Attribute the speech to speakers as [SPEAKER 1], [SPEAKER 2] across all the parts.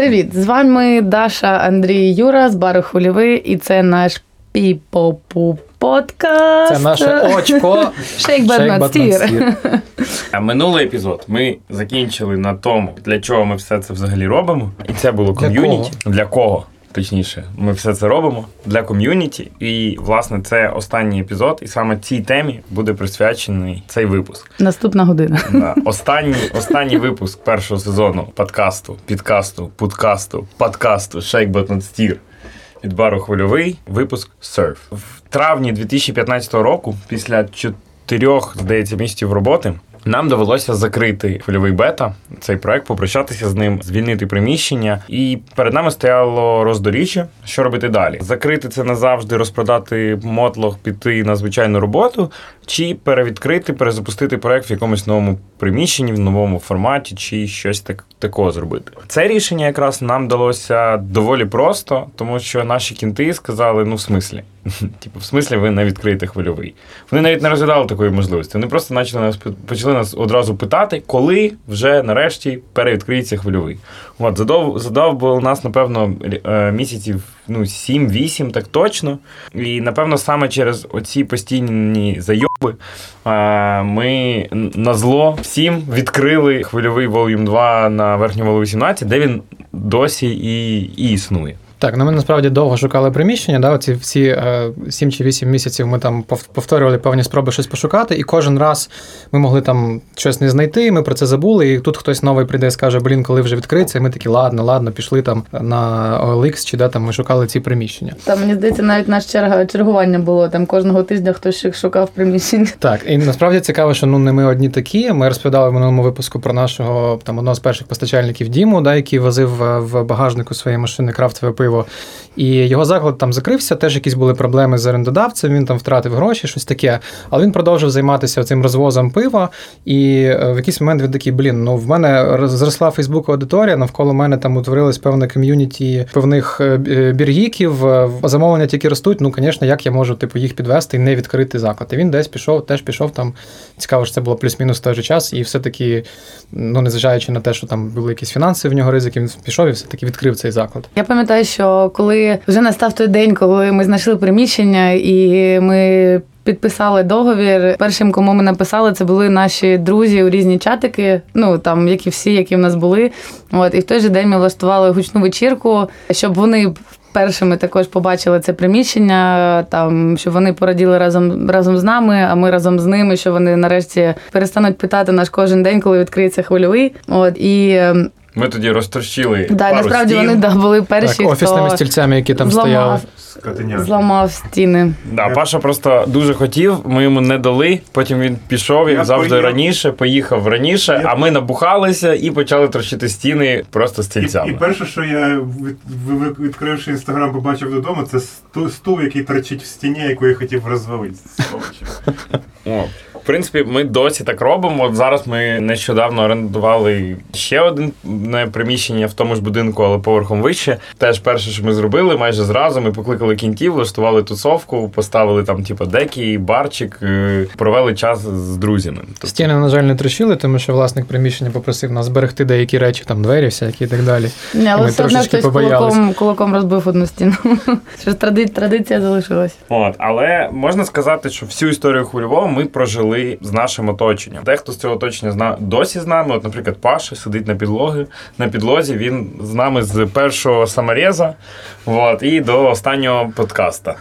[SPEAKER 1] Привіт! З вами Даша Андрій Юра з бару Хуліви, і це наш піпопу подкаст.
[SPEAKER 2] Це наше очко.
[SPEAKER 1] Шейк.
[SPEAKER 3] А минулий епізод ми закінчили на тому, для чого ми все це взагалі робимо. І це було
[SPEAKER 2] Для
[SPEAKER 3] ком'юніті. Для кого? Точніше, ми все це робимо для ком'юніті. І, власне, це останній епізод, і саме цій темі буде присвячений цей випуск.
[SPEAKER 1] Наступна година.
[SPEAKER 3] Да. Останній, останній випуск першого сезону подкасту, підкасту, подкасту, подкасту Steer від бару Хвильовий. Випуск Surf. В травні 2015 року, після чотирьох, здається, місяців роботи. Нам довелося закрити хвильовий бета, цей проект, попрощатися з ним, звільнити приміщення. І перед нами стояло роздоріжжя, що робити далі. Закрити це назавжди, розпродати мотлох, піти на звичайну роботу, чи перевідкрити, перезапустити проект в якомусь новому приміщенні, в новому форматі, чи щось так такого зробити. Це рішення якраз нам далося доволі просто, тому що наші кінти сказали: ну, в смислі. Типу, в смислі, ви не відкриєте хвильовий. Вони навіть не розглядали такої можливості. Вони просто почали нас почали нас одразу питати, коли вже нарешті перевідкриється хвильовий. От задов задав було нас, напевно, е, місяців ну, 7-8, так точно. І напевно саме через оці постійні зайоби е, ми на зло всім відкрили хвильовий Volume 2 на верхньому Волу 18, де він досі і, і існує.
[SPEAKER 2] Так, ну ми насправді довго шукали приміщення. Да, Оці всі е, 7 чи 8 місяців ми там повторювали певні спроби щось пошукати, і кожен раз ми могли там щось не знайти. Ми про це забули. І тут хтось новий прийде і скаже, блін, коли вже відкриться. І ми такі, ладно, ладно, пішли там на OLX, чи де там ми шукали ці приміщення.
[SPEAKER 1] Там мені здається, навіть наш черга чергування було там кожного тижня хтось шукав приміщення.
[SPEAKER 2] Так, і насправді цікаво, що ну не ми одні такі. Ми розповідали в минулому випуску про нашого там одного з перших постачальників Діму, да, який возив в багажнику своєї машини крафтове пиво пиво. І його заклад там закрився, теж якісь були проблеми з орендодавцем, він там втратив гроші, щось таке. Але він продовжив займатися цим розвозом пива. І е, в якийсь момент він такий, блін, ну в мене зросла Фейсбук аудиторія, навколо мене там утворилось певне ком'юніті певних е, е, біргіків, замовлення тільки ростуть. Ну, звісно, як я можу типу, їх підвести і не відкрити заклад. І він десь пішов, теж пішов там. Цікаво, що це було плюс-мінус той же час, і все-таки, ну незважаючи на те, що там були якісь фінанси в нього ризики, він пішов і все-таки відкрив цей заклад.
[SPEAKER 1] Я пам'ятаю, що коли вже настав той день, коли ми знайшли приміщення і ми. Підписали договір. Першим, кому ми написали, це були наші друзі у різні чатики. Ну там, як і всі, які в нас були. От і в той же день ми влаштували гучну вечірку, щоб вони першими також побачили це приміщення. Там щоб вони пораділи разом разом з нами, а ми разом з ними. Що вони нарешті перестануть питати наш кожен день, коли відкриється хвильовий. От і ем,
[SPEAKER 3] ми тоді розтрощили.
[SPEAKER 1] Да,
[SPEAKER 3] пару
[SPEAKER 1] насправді
[SPEAKER 3] стін.
[SPEAKER 1] вони да, були перші.
[SPEAKER 2] Так, офісними
[SPEAKER 1] хто
[SPEAKER 2] стільцями, які там
[SPEAKER 1] зламав,
[SPEAKER 2] стояли.
[SPEAKER 1] Зламав стіни.
[SPEAKER 3] Да, Паша просто дуже хотів, ми йому не дали. Потім він пішов, як завжди
[SPEAKER 4] поїв.
[SPEAKER 3] раніше, поїхав раніше,
[SPEAKER 4] Я-
[SPEAKER 3] а ми набухалися і почали трощити стіни просто стільцями.
[SPEAKER 4] і перше, що я відкривши інстаграм, побачив додому, це сту- стул, який торчить в стіні, яку я хотів розвалити.
[SPEAKER 3] О, принципі, ми досі так робимо. От зараз ми нещодавно орендували ще одне приміщення в тому ж будинку, але поверхом вище. Теж перше, що ми зробили, майже зразу ми покликали кінтів, влаштували тусовку, поставили там, типу, декі, барчик, е, провели час з друзями. Тобто,
[SPEAKER 2] Стіни, на жаль, не трощили, тому що власник приміщення попросив нас зберегти деякі речі, там двері, всякі і так далі.
[SPEAKER 1] Ні, але
[SPEAKER 2] Ми
[SPEAKER 1] все одно
[SPEAKER 2] трошечки
[SPEAKER 1] хтось кулаком, кулаком розбив одну стіну. Що традиція залишилась.
[SPEAKER 3] От, але можна сказати, що всю історію хвильового ми прожили з нашим оточенням. Дехто з цього оточення зна досі з нами. От, наприклад, Паша сидить на підлоги На підлозі він з нами з першого самореза, от, і до останнього подкаста.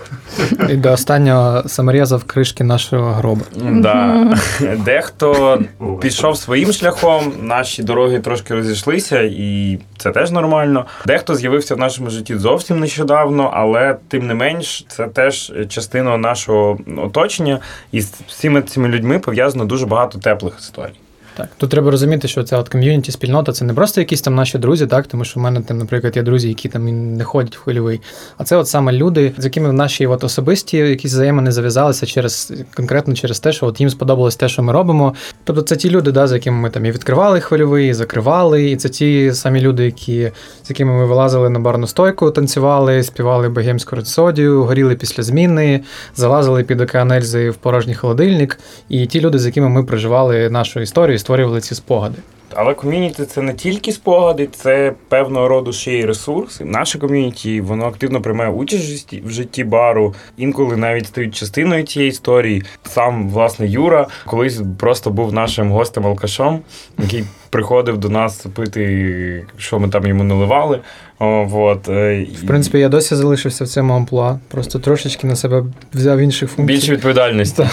[SPEAKER 2] І до останнього самореза в кришки нашого гроба.
[SPEAKER 3] Да. Дехто пішов своїм шляхом, наші дороги трошки розійшлися, і це теж нормально. Дехто з'явився в нашому житті зовсім нещодавно, але тим не менш, це теж частина нашого оточення, і з всіми цими людьми пов'язано дуже багато теплих історій.
[SPEAKER 2] Так, тут треба розуміти, що ця от ком'юніті спільнота це не просто якісь там наші друзі, так тому що в мене там, наприклад, є друзі, які там і не ходять в хвильовий. А це от саме люди, з якими наші от особисті якісь взаємини зав'язалися через конкретно через те, що от їм сподобалось те, що ми робимо. Тобто це ті люди, да, з якими ми там і відкривали хвильовий, і закривали, і це ті самі люди, які з якими ми вилазили на барну стойку, танцювали, співали богемську рапсодію, горіли після зміни, залазили під океан в порожній холодильник. І ті люди, з якими ми проживали нашу історію, створювали ці спогади.
[SPEAKER 3] Але ком'юніті це не тільки спогади, це певного роду ще й ресурс. Наше ком'юніті воно активно приймає участь в житті- бару, інколи навіть стають частиною цієї історії. Сам власне Юра колись просто був нашим гостем алкашом, який приходив до нас пити, що ми там йому наливали. О, вот, е,
[SPEAKER 2] В принципі, я досі залишився в цьому амплуа. Просто трошечки на себе взяв інших функцій.
[SPEAKER 3] більше відповідальності.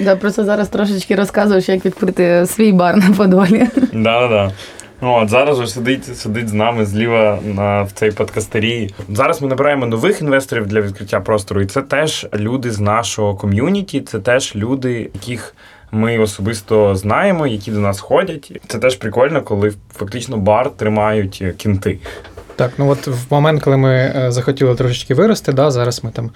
[SPEAKER 1] Да, просто зараз трошечки розказуєш, як відкрити свій бар на Подолі.
[SPEAKER 3] Да, да, да. Ну, От зараз вже сидить, сидить з нами зліва на в цій подкастерії. Зараз ми набираємо нових інвесторів для відкриття простору, і це теж люди з нашого ком'юніті, це теж люди, яких ми особисто знаємо, які до нас ходять. Це теж прикольно, коли фактично бар тримають кінти.
[SPEAKER 2] Так, ну от в момент, коли ми е, захотіли трошечки вирости, да, зараз ми там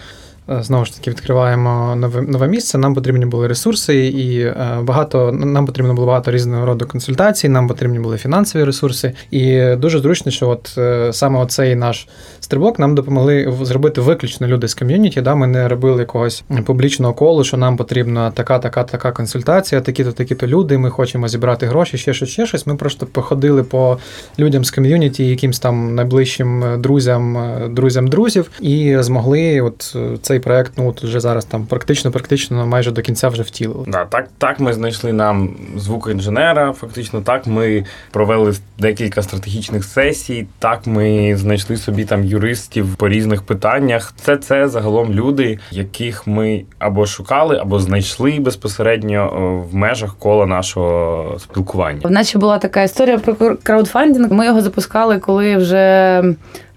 [SPEAKER 2] знову ж таки відкриваємо нове, нове місце. Нам потрібні були ресурси, і е, багато нам потрібно було багато різного роду консультацій, нам потрібні були фінансові ресурси. І дуже зручно, що от е, саме оцей наш стрибок нам допомогли зробити виключно люди з ком'юніті. Да? Ми не робили якогось публічного колу, що нам потрібна така, така, така консультація, такі-то, такі-то люди. Ми хочемо зібрати гроші, ще щось, ще щось. Ми просто походили по людям з ком'юніті, якимсь там найближчим е, друзям, е, друзям друзів, і змогли от е, цей проект, ну от вже зараз там практично, практично майже до кінця вже втілили.
[SPEAKER 3] Да, так, так ми знайшли нам звукоінженера. Фактично, так ми провели декілька стратегічних сесій. Так ми знайшли собі там юристів по різних питаннях. Це це загалом люди, яких ми або шукали, або знайшли безпосередньо в межах кола нашого спілкування.
[SPEAKER 1] В нас була така історія про кр- краудфандинг. Ми його запускали, коли вже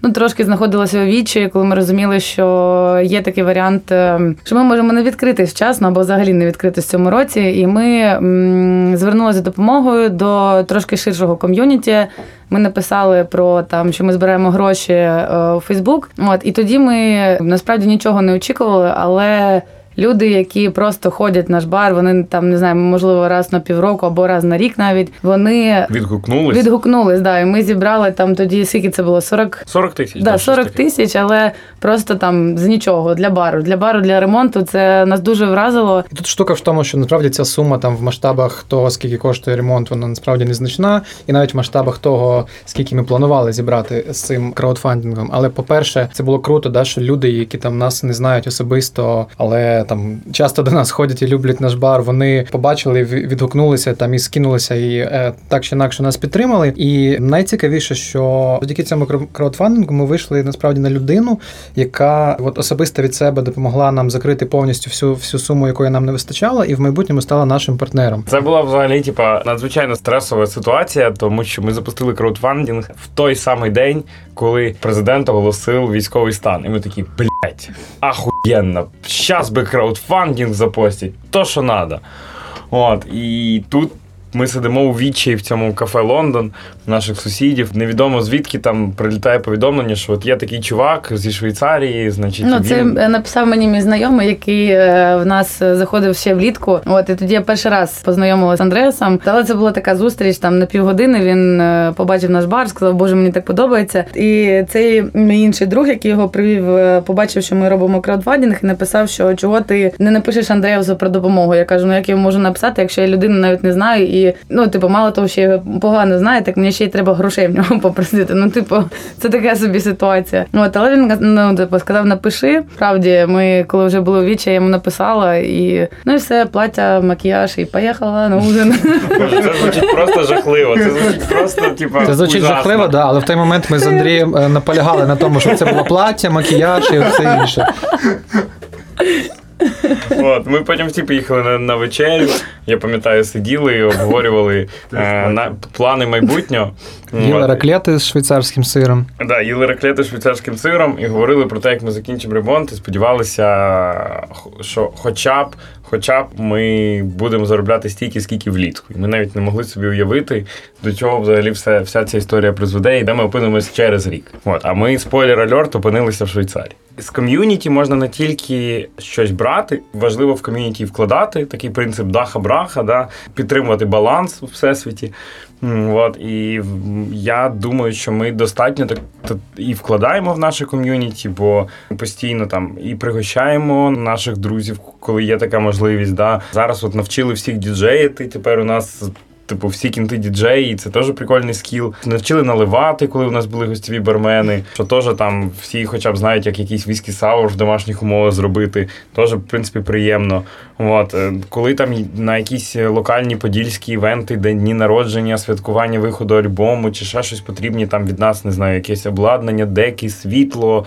[SPEAKER 1] ну трошки знаходилося у вічі, коли ми розуміли, що є такий варіант, е, що ми можемо не відкритись вчасно або взагалі не відкритись в цьому році. І ми звернулися за допомогою до трошки ширшого ком'юніті. Ми написали про там, що ми збираємо гроші е, у Фейсбук. От і тоді ми насправді нічого не очікували, але. Люди, які просто ходять в наш бар, вони там не знаю, можливо, раз на півроку або раз на рік навіть вони
[SPEAKER 3] Відгукнулись
[SPEAKER 1] відгукнулись. Да, і ми зібрали там тоді скільки це було 40
[SPEAKER 3] 40 тисяч.
[SPEAKER 1] Да, 40 тисяч, але просто там з нічого для бару. Для бару, для ремонту це нас дуже вразило.
[SPEAKER 2] І тут штука в тому, що насправді ця сума там в масштабах того, скільки коштує ремонт, вона насправді незначна, і навіть в масштабах того, скільки ми планували зібрати з цим краудфандингом. Але по-перше, це було круто, да, що люди, які там нас не знають особисто, але там часто до нас ходять і люблять наш бар. Вони побачили, ві- відгукнулися там і скинулися, і е, так чи інакше нас підтримали. І найцікавіше, що завдяки цьому крау- краудфандингу ми вийшли насправді на людину, яка от особисто від себе допомогла нам закрити повністю всю всю суму, якої нам не вистачало, і в майбутньому стала нашим партнером.
[SPEAKER 3] Це була взагалі типа надзвичайно стресова ситуація, тому що ми запустили краудфандинг в той самий день, коли президент оголосив військовий стан. І ми такі, блять, ахуєнно, щас би краудфандинг запостять, то що надо. От, і тут. Ми сидимо у відчаї в цьому кафе Лондон наших сусідів. Невідомо звідки там прилітає повідомлення, що от є такий чувак зі Швейцарії, значить,
[SPEAKER 1] Ну, це
[SPEAKER 3] він...
[SPEAKER 1] е, написав мені мій знайомий, який е, в нас е, заходив ще влітку. От і тоді я перший раз познайомилася з Андреасом. Але це була така зустріч там на півгодини. Він побачив наш бар, сказав, Боже, мені так подобається. І цей мій інший друг, який його привів, побачив, що ми робимо краудфандинг, і написав, що чого ти не напишеш Андреасу про допомогу. Я кажу, ну як я можу написати, якщо я людину навіть не знаю, і ну, типу, мало того, що я його погано знаю, так мені ще й треба грошей в нього попросити. Ну, типу, це така собі ситуація. От, але він ну, типу, сказав, напиши. Справді, ми коли вже були у вічі, я йому написала, і ну і все, плаття, макіяж, і поїхала на ужин.
[SPEAKER 3] Боже, це звучить просто жахливо. Це звучить просто, типа,
[SPEAKER 2] Це звучить
[SPEAKER 3] ужасно.
[SPEAKER 2] жахливо, да, але в той момент ми з Андрієм е, наполягали на тому, що це було плаття, макіяж і все інше.
[SPEAKER 3] От, ми потім всі поїхали на, на вечерю. Я пам'ятаю, сиділи і обговорювали е, на, плани майбутнього.
[SPEAKER 2] Їли раклети з швейцарським сиром.
[SPEAKER 3] Да, їли раклети швейцарським сиром і говорили про те, як ми закінчимо ремонт, і сподівалися, що хоча б, хоча б ми будемо заробляти стільки, скільки влітку. І ми навіть не могли собі уявити, до чого взагалі все, вся ця історія призведе, і де ми опинимося через рік. От, а ми, спойлер альорт, опинилися в Швейцарії. З ком'юніті можна не тільки щось брати, важливо в ком'юніті вкладати такий принцип даха-браха, да, підтримувати баланс у всесвіті. От, і я думаю, що ми достатньо так і вкладаємо в наше ком'юніті, бо постійно там і пригощаємо наших друзів, коли є така можливість. Да. Зараз от навчили всіх діджеїти. Тепер у нас типу, всі кінти діджеї, це теж прикольний скіл. Навчили наливати, коли у нас були гостєві бармени, що теж там всі хоча б знають, як якийсь віскі саур в домашніх умовах зробити. Теж, в принципі, приємно. От. е, Коли там на якісь локальні подільські івенти, дні народження, святкування виходу альбому чи ще щось потрібні там від нас, не знаю, якесь обладнання, деки, світло,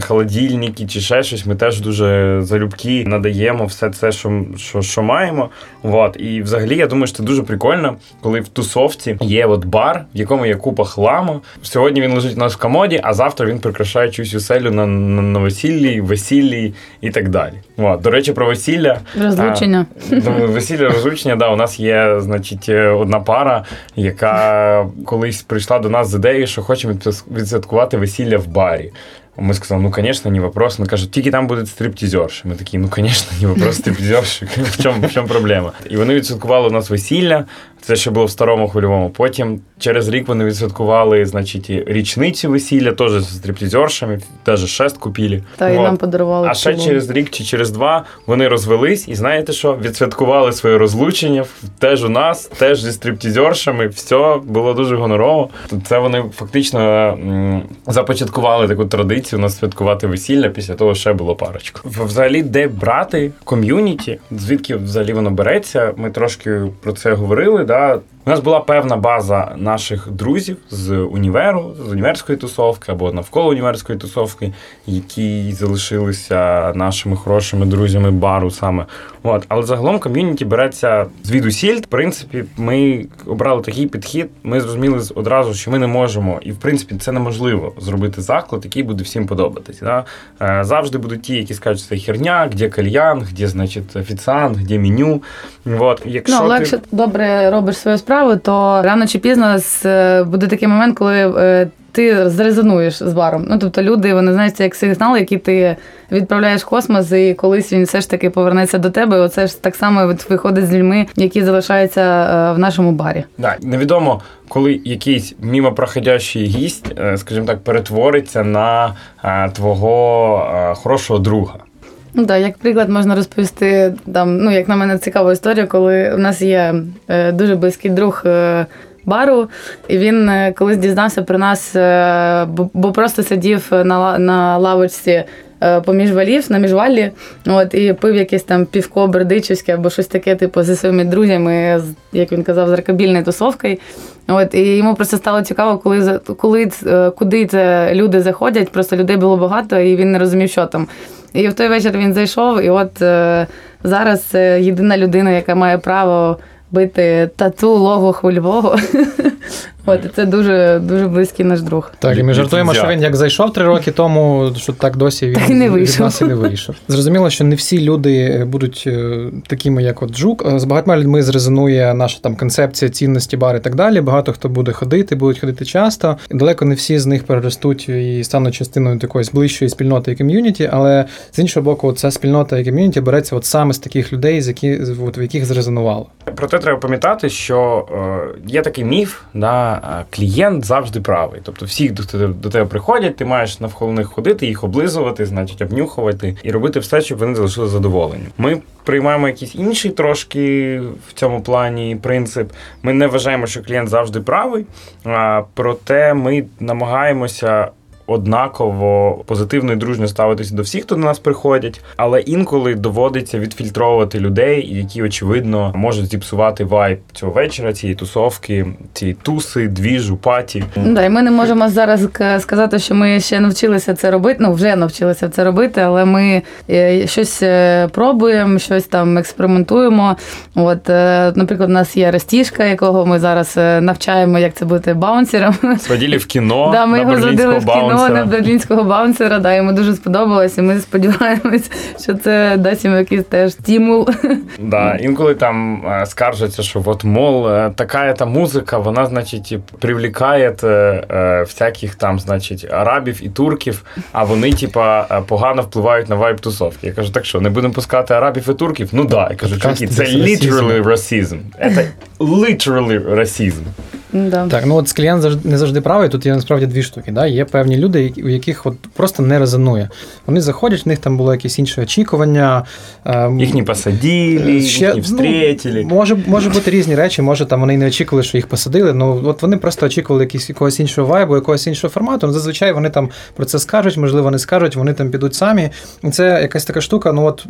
[SPEAKER 3] холодильники чи ще щось, ми теж дуже залюбки надаємо все це, що, що, що маємо. От. І взагалі я думаю, що це дуже прикольно, коли в тусовці є от бар, в якому є купа хламу. Сьогодні він лежить у нас в комоді, а завтра він прикрашає чусь оселю на, на, на весіллі, весіллі і так далі. От. До речі, про весілля.
[SPEAKER 1] Розлучення.
[SPEAKER 3] Думаю, весілля розлучення, да, у нас є, значить, е, одна пара, яка колись прийшла до нас з ідеєю, що хочемо відпис- відсвяткувати весілля в барі. Ми сказали, ну, звісно, не вопрос. Вони кажуть, тільки там будуть стриптізерші. Ми такі, ну, звісно, не вопрос, стриптізерші. В чому, в чому проблема? І вони відсвяткували у нас весілля. Це ще було в старому хвильовому. Потім через рік вони відсвяткували, значить, і річницю весілля, теж з стриптізершами, теж шест купили.
[SPEAKER 1] Та і
[SPEAKER 3] Вот.
[SPEAKER 1] нам подарували.
[SPEAKER 3] А ще
[SPEAKER 1] цілу.
[SPEAKER 3] через рік чи через два вони розвелись, і знаєте що? Відсвяткували своє розлучення теж у нас, теж зі стриптізершами. Все було дуже гонорово. Це вони фактично м, започаткували таку традицію у нас святкувати весілля. Після того ще було парочку. Взагалі, де брати ком'юніті, звідки взагалі воно береться? Ми трошки про це говорили. Да? У нас була певна база наших друзів з універу, з універської тусовки або навколо універської тусовки, які залишилися нашими хорошими друзями бару саме. От. Але загалом ком'юніті береться звідусіль. В принципі, ми обрали такий підхід. Ми зрозуміли одразу, що ми не можемо, і в принципі це неможливо зробити заклад, який буде всім подобатись. Да? Е, Завжди будуть ті, які скажуть, що це херня, де кальян, де, значить, офіціант, де меню. От. Якщо
[SPEAKER 1] Ну,
[SPEAKER 3] ти-
[SPEAKER 1] легше добре робиш свою справу, то рано чи пізно е, буде такий момент, коли е, ти зрезонуєш з баром. Ну тобто люди вони знають це як сигнал, який ти відправляєш в космос, і колись він все ж таки повернеться до тебе. І Оце ж так само виходить з людьми, які залишаються е, в нашому барі.
[SPEAKER 3] Да, невідомо, коли якийсь мимо проходящий гість, е, скажімо так, перетвориться на е, твого хорошого друга.
[SPEAKER 1] Ну так, як приклад можна розповісти там, ну як на мене цікава історія, коли у нас є е, дуже близький друг. Е, Бару, і він е, колись дізнався про нас, е, бо, просто сидів на, на лавочці е, поміж валів на міжваллі, от, і пив якесь там півко бердичівське або щось таке, типу, зі своїми друзями, як він казав, з ракабільною тусовкою. От, і йому просто стало цікаво, коли, коли куди це люди заходять. Просто людей було багато, і він не розумів, що там. І в той вечір він зайшов, і от зараз це єдина людина, яка має право бити тату лого хвильового. От це дуже дуже близький наш друг.
[SPEAKER 2] Так, і ми жартуємо, що він як зайшов три роки тому, що так досі він
[SPEAKER 1] Так і не
[SPEAKER 2] від нас і не вийшов. Зрозуміло, що не всі люди будуть е, такими, як от Жук. Е, З багатьма людьми зрезонує наша там концепція цінності бар і так далі. Багато хто буде ходити, будуть ходити часто. І далеко не всі з них переростуть і стануть частиною такої ближчої спільноти і ком'юніті. Але з іншого боку, ця спільнота і ком'юніті береться от саме з таких людей, з які от, в яких зрезонувало.
[SPEAKER 3] Проте треба пам'ятати, що е, є такий міф, да, е, клієнт завжди правий. Тобто всі тебе, до тебе приходять, ти маєш навколо них ходити, їх облизувати, значить, обнюхувати і робити все, щоб вони залишили задоволені. Ми приймаємо якийсь інший трошки в цьому плані принцип. Ми не вважаємо, що клієнт завжди правий, проте ми намагаємося. Однаково позитивно і дружньо ставитися до всіх, хто до нас приходять, але інколи доводиться відфільтровувати людей, які очевидно можуть зіпсувати вайб цього вечора, цієї тусовки, цієї туси, двіжу, паті.
[SPEAKER 1] Да, і ми не можемо зараз сказати, що ми ще навчилися це робити. Ну, вже навчилися це робити, але ми е, щось е, пробуємо, щось там експериментуємо. От, е, наприклад, у нас є Ростішка, якого ми зараз навчаємо, як це бути баунсером.
[SPEAKER 3] Сводили в кіно
[SPEAKER 1] Да, ми
[SPEAKER 3] на
[SPEAKER 1] його в кіно
[SPEAKER 3] баунсера.
[SPEAKER 1] на берлінського баунсера. Да, йому дуже сподобалось, і ми сподіваємось, що це дасть йому якийсь теж стимул.
[SPEAKER 3] Да, інколи там е, скаржаться, що от, мол, е, така та музика, вона, значить, привлікає е, всяких там, значить, арабів і турків, а вони, типа, погано впливають на вайб тусовки. Я кажу, так що, не будемо пускати арабів і турків? Ну да. Я кажу, чуваки, це literally расизм. Це literally расізм.
[SPEAKER 1] Да.
[SPEAKER 2] Так, ну от клієнт завжди не завжди правий. Тут є насправді дві штуки. Да? Є певні люди, у яких от просто не резонує. Вони заходять, в них там було якесь інше очікування. ем,
[SPEAKER 3] Їх не посадили,
[SPEAKER 2] Ще,
[SPEAKER 3] їх не
[SPEAKER 2] ну, може, може бути різні речі, може там вони й не очікували, що їх посадили. Ну от вони просто очікували якісь, якогось іншого вайбу, якогось іншого формату. Ну, зазвичай вони там про це скажуть, можливо, не скажуть, вони там підуть самі. І це якась така штука. Ну от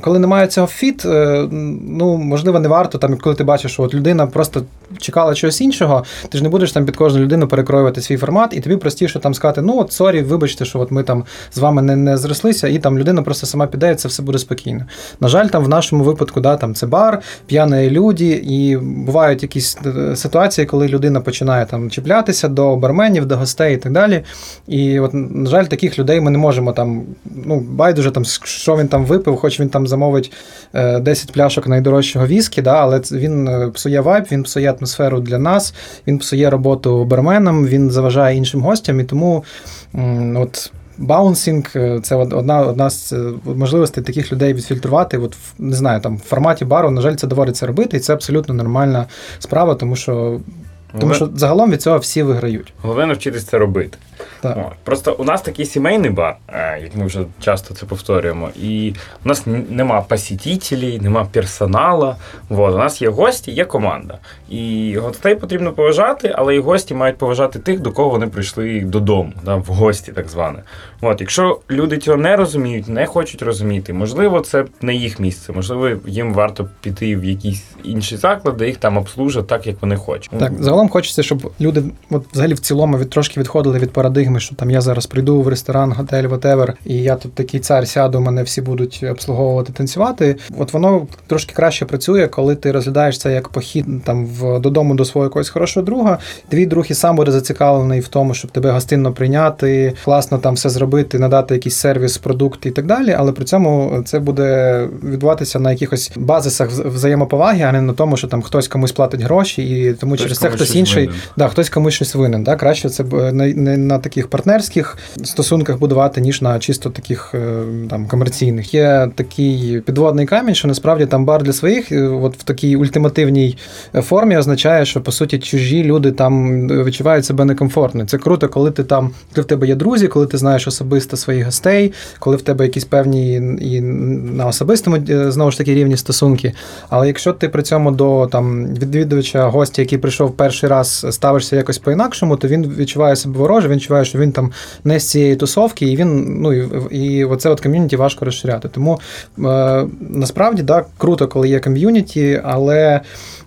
[SPEAKER 2] коли немає цього fit, е, ну можливо, не варто там, коли ти бачиш, що от людина просто чекала чогось іншого, ти ж не будеш там під кожну людину перекроювати свій формат, і тобі простіше там сказати, ну от sorry, вибачте, що от ми там з вами не, не зрослися, і там людина просто сама піде, і це все буде спокійно. На жаль, там в нашому випадку, да, там це бар, п'яні люди, і бувають якісь е, ситуації, коли людина починає там чіплятися до барменів, до гостей і так далі. І от, на жаль, таких людей ми не можемо там, ну, байдуже там, що він там випив, хоч він там замовить е, 10 пляшок найдорожчого віскі, да, але він е, псує вайб, він псує атмосферу для нас, він псує роботу барменам, він заважає іншим гостям, і тому от. Баунсінг е, це одна, одна з е, можливостей таких людей відфільтрувати. От не знаю, там в форматі бару, на жаль, це доводиться робити, і це абсолютно нормальна справа, тому що, тому що загалом від цього всі виграють.
[SPEAKER 3] Головне навчитись це робити.
[SPEAKER 2] Так.
[SPEAKER 3] От. Просто у нас такий сімейний бар, е, як ми вже часто це повторюємо, і у нас нема посетителів, нема персоналу. От. У нас є гості, є команда. І гостей потрібно поважати, але і гості мають поважати тих, до кого вони прийшли додому, да, в гості, так зване. От. Якщо люди цього не розуміють, не хочуть розуміти, можливо, це не їх місце, можливо, їм варто піти в якийсь інший заклад, де їх там обслужать так, як вони хочуть.
[SPEAKER 2] Так, загалом хочеться, щоб люди от, взагалі в цілому від трошки відходили від парадигми, що там я зараз прийду в ресторан, готель, whatever, і я тут такий цар сяду, мене всі будуть обслуговувати, танцювати. От воно трошки краще працює, коли ти розглядаєш це як похід там в додому до свого якогось хорошого друга. Твій друг і сам буде зацікавлений в тому, щоб тебе гостинно прийняти, класно там все зробити, надати якийсь сервіс, продукт і так далі. Але при цьому це буде відбуватися на якихось базисах взаємоповаги, а не на тому, що там хтось комусь платить гроші, і тому
[SPEAKER 3] Хтось
[SPEAKER 2] через це хтось інший
[SPEAKER 3] винен.
[SPEAKER 2] Да, хтось комусь щось винен. Да? Краще це не, не на таких партнерських стосунках будувати, ніж на чисто таких е, там комерційних. Є такий підводний камінь, що насправді там бар для своїх, е, от в такій ультимативній е, формі означає, що по суті чужі люди там відчувають себе некомфортно. Це круто, коли ти там, коли в тебе є друзі, коли ти знаєш особисто своїх гостей, коли в тебе якісь певні і на особистому знову ж таки рівні стосунки. Але якщо ти при цьому до там відвідувача гостя, який прийшов перший раз, ставишся якось по-інакшому, то він відчуває себе вороже, він відчуває, що він там не з цієї тусовки, і він ну і, і оце от ком'юніті важко розширяти. Тому е, насправді да, круто, коли є ком'юніті, але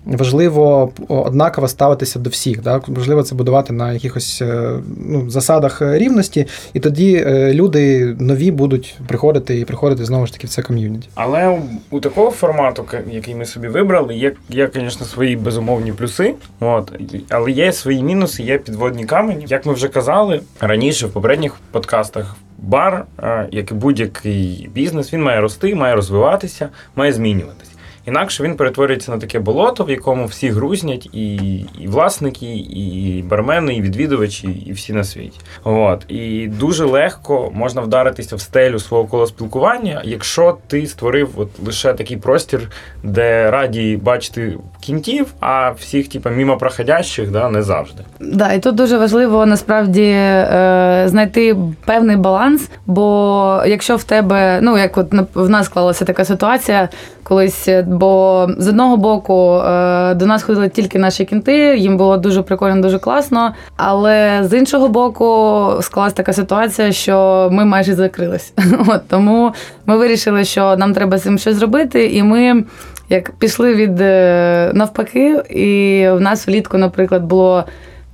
[SPEAKER 2] важливо однаково ставитися до всіх. Да? Важливо це будувати на якихось е, ну, засадах рівності, і тоді е, люди нові будуть приходити і приходити знову ж таки в це ком'юніті.
[SPEAKER 3] Але у такого формату, який ми собі вибрали, є, є, звісно, свої безумовні плюси, от, але є свої мінуси, є підводні камені. Як ми вже казали раніше в попередніх подкастах, бар, е, як і будь-який бізнес, він має рости, має розвиватися, має змінюватися. Інакше він перетворюється на таке болото, в якому всі грузнять, і, і власники, і бармени, і відвідувачі, і всі на світі. От. І дуже легко можна вдаритися в стелю свого кола спілкування, якщо ти створив от лише такий простір, де раді бачити кінтів, а всіх, типа, мимо проходящих, да, не завжди.
[SPEAKER 1] Да, і тут дуже важливо насправді е, знайти певний баланс. Бо якщо в тебе, ну як от в нас склалася така ситуація колись, е, бо з одного боку е, до нас ходили тільки наші кінти, їм було дуже прикольно, дуже класно. Але з іншого боку, склалася така ситуація, що ми майже закрились. От тому ми вирішили, що нам треба з цим щось зробити, і ми. Як пішли від е, навпаки, і в нас влітку, наприклад, було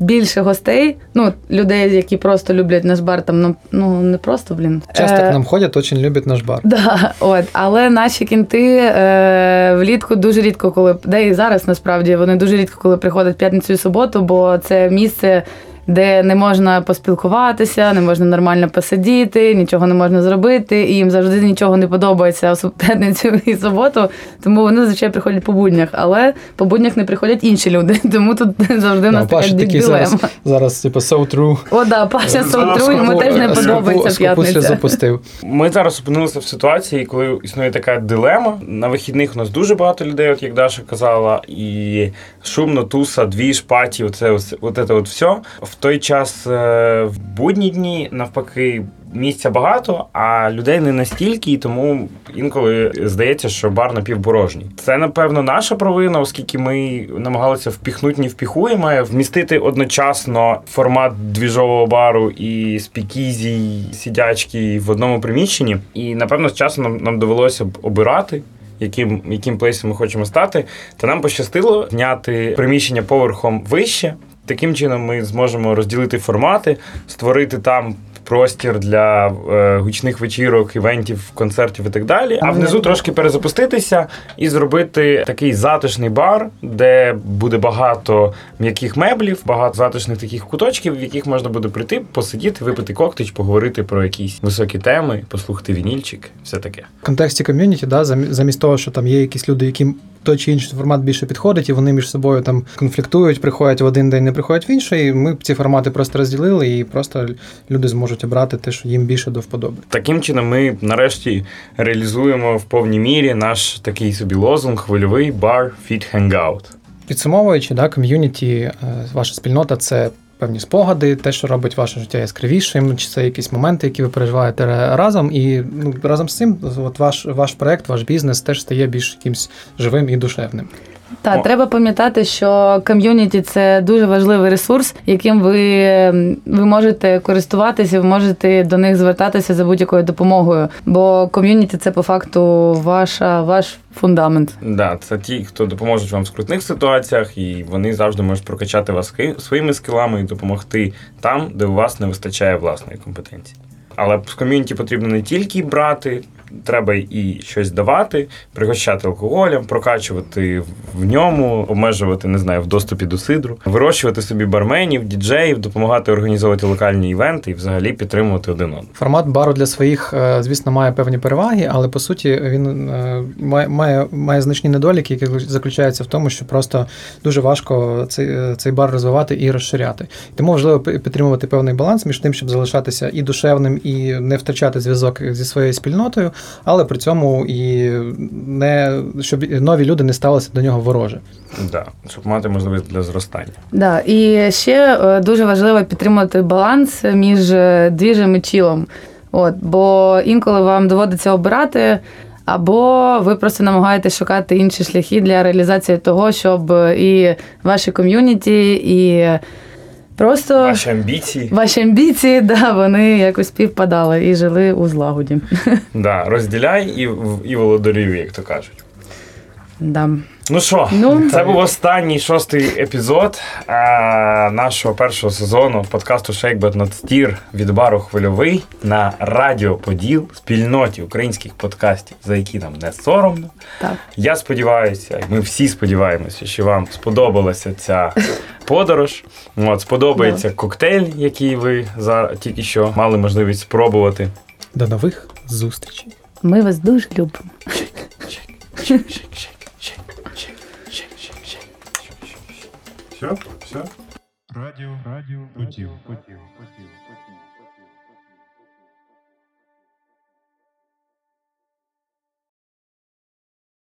[SPEAKER 1] більше гостей, ну, людей, які просто люблять наш бар, там ну, не просто, блін.
[SPEAKER 2] Часто
[SPEAKER 1] Е,
[SPEAKER 2] к нам ходять, дуже люблять наш бар.
[SPEAKER 1] Да, от, але наші кінти е, влітку дуже рідко, коли де і зараз насправді вони дуже рідко коли приходять п'ятницю і суботу, бо це місце, де не можна поспілкуватися, не можна нормально посидіти, нічого не можна зробити, і їм завжди нічого не подобається в п'ятницю і суботу. Тому вони зазвичай приходять по буднях, але по буднях не приходять інші люди. Тому тут завжди в
[SPEAKER 2] Да,
[SPEAKER 1] нас
[SPEAKER 2] Паша
[SPEAKER 1] така дилема.
[SPEAKER 2] зараз, зараз типу, so true.
[SPEAKER 1] О, да, Паша Сотру, йому теж не подобається
[SPEAKER 2] скопу ще
[SPEAKER 1] п'ятниця.
[SPEAKER 2] запустив.
[SPEAKER 3] Ми зараз опинилися в ситуації, коли існує така дилема. На вихідних у нас дуже багато людей, от як Даша казала, і шумно, туса, двіж, паті, оце, оце, от це от все. В той час е, в будні дні навпаки. Місця багато, а людей не настільки, і тому інколи здається, що бар напівпорожній. Це напевно наша провина, оскільки ми намагалися впіхнути, не впіхуємо, вмістити одночасно формат двіжового бару і спікізі, і сидячки в одному приміщенні. І напевно з часом нам, нам довелося б обирати. Яким, яким плейсом ми хочемо стати, та нам пощастило зняти приміщення поверхом вище. Таким чином ми зможемо розділити формати, створити там простір для е, гучних вечірок, івентів, концертів і так далі. А внизу трошки перезапуститися і зробити такий затишний бар, де буде багато м'яких меблів, багато затишних таких куточків, в яких можна буде прийти, посидіти, випити коктейль, поговорити про якісь високі теми, послухати вінільчик, все таке.
[SPEAKER 2] В контексті ком'юніті, да, замість того, що там є якісь люди, яким той чи інший формат більше підходить, і вони між собою там конфліктують, приходять в один день, не приходять в інший. Ми ці формати просто розділили, і просто люди зможуть обрати те, що їм більше до вподоби.
[SPEAKER 3] Таким чином, ми нарешті реалізуємо в повній мірі наш такий собі лозунг хвильовий бар Fit Hangout.
[SPEAKER 2] Підсумовуючи, да, ком'юніті, е, ваша спільнота це певні спогади, те, що робить ваше життя яскравішим, чи це якісь моменти, які ви переживаєте разом. І ну, разом з цим, от ваш, ваш проект, ваш бізнес теж стає більш якимсь живим і душевним.
[SPEAKER 1] Так,
[SPEAKER 3] О.
[SPEAKER 1] треба пам'ятати, що ком'юніті це дуже важливий ресурс, яким ви, ви можете користуватися, ви можете до них звертатися за будь-якою допомогою. Бо ком'юніті це по факту ваша, ваш фундамент.
[SPEAKER 3] Да, це ті, хто допоможуть вам в скрутних ситуаціях, і вони завжди можуть прокачати вас своїми скілами і допомогти там, де у вас не вистачає власної компетенції. Але з ком'юніті потрібно не тільки брати, треба і щось давати, пригощати алкоголем, прокачувати в ньому, обмежувати, не знаю, в доступі до сидру, вирощувати собі барменів, діджеїв, допомагати організовувати локальні івенти і взагалі підтримувати один одного.
[SPEAKER 2] Формат бару для своїх, е, звісно, має певні переваги, але по суті він е, має, має, має значні недоліки, які заключаються в тому, що просто дуже важко цей, е, цей бар розвивати і розширяти. Тому важливо підтримувати певний баланс між тим, щоб залишатися і душевним, і не втрачати зв'язок зі своєю спільнотою, але при цьому і не щоб нові люди не ставилися до нього вороже.
[SPEAKER 3] Да, щоб мати можливість для зростання.
[SPEAKER 1] Да, і ще е, дуже важливо підтримувати баланс між е, двіжем і чілом. От, бо інколи вам доводиться обирати, або ви просто намагаєтесь шукати інші шляхи для реалізації того, щоб і ваші ком'юніті, і просто
[SPEAKER 3] Ваші амбіції.
[SPEAKER 1] ваші амбіції, да, вони якось співпадали і жили у злагоді.
[SPEAKER 3] Да, розділяй і, і володарюй, як то кажуть.
[SPEAKER 1] Да.
[SPEAKER 3] Ну що,
[SPEAKER 1] Ну,
[SPEAKER 3] це був останній шостий епізод а, нашого першого сезону подкасту Shake But Not Steer від бару Хвильовий на Радіо Поділ, спільноті українських подкастів, за які нам не соромно.
[SPEAKER 1] Так.
[SPEAKER 3] Я сподіваюся, і ми всі сподіваємося, що вам сподобалася ця подорож. От, сподобається коктейль, який ви зараз тільки що мали можливість спробувати.
[SPEAKER 2] До нових зустрічей.
[SPEAKER 1] Ми вас дуже любимо.
[SPEAKER 3] Shake, shake, shake, shake,
[SPEAKER 4] Все? Все?
[SPEAKER 5] Радіо, радіо, путил, путил, поділ, поділ.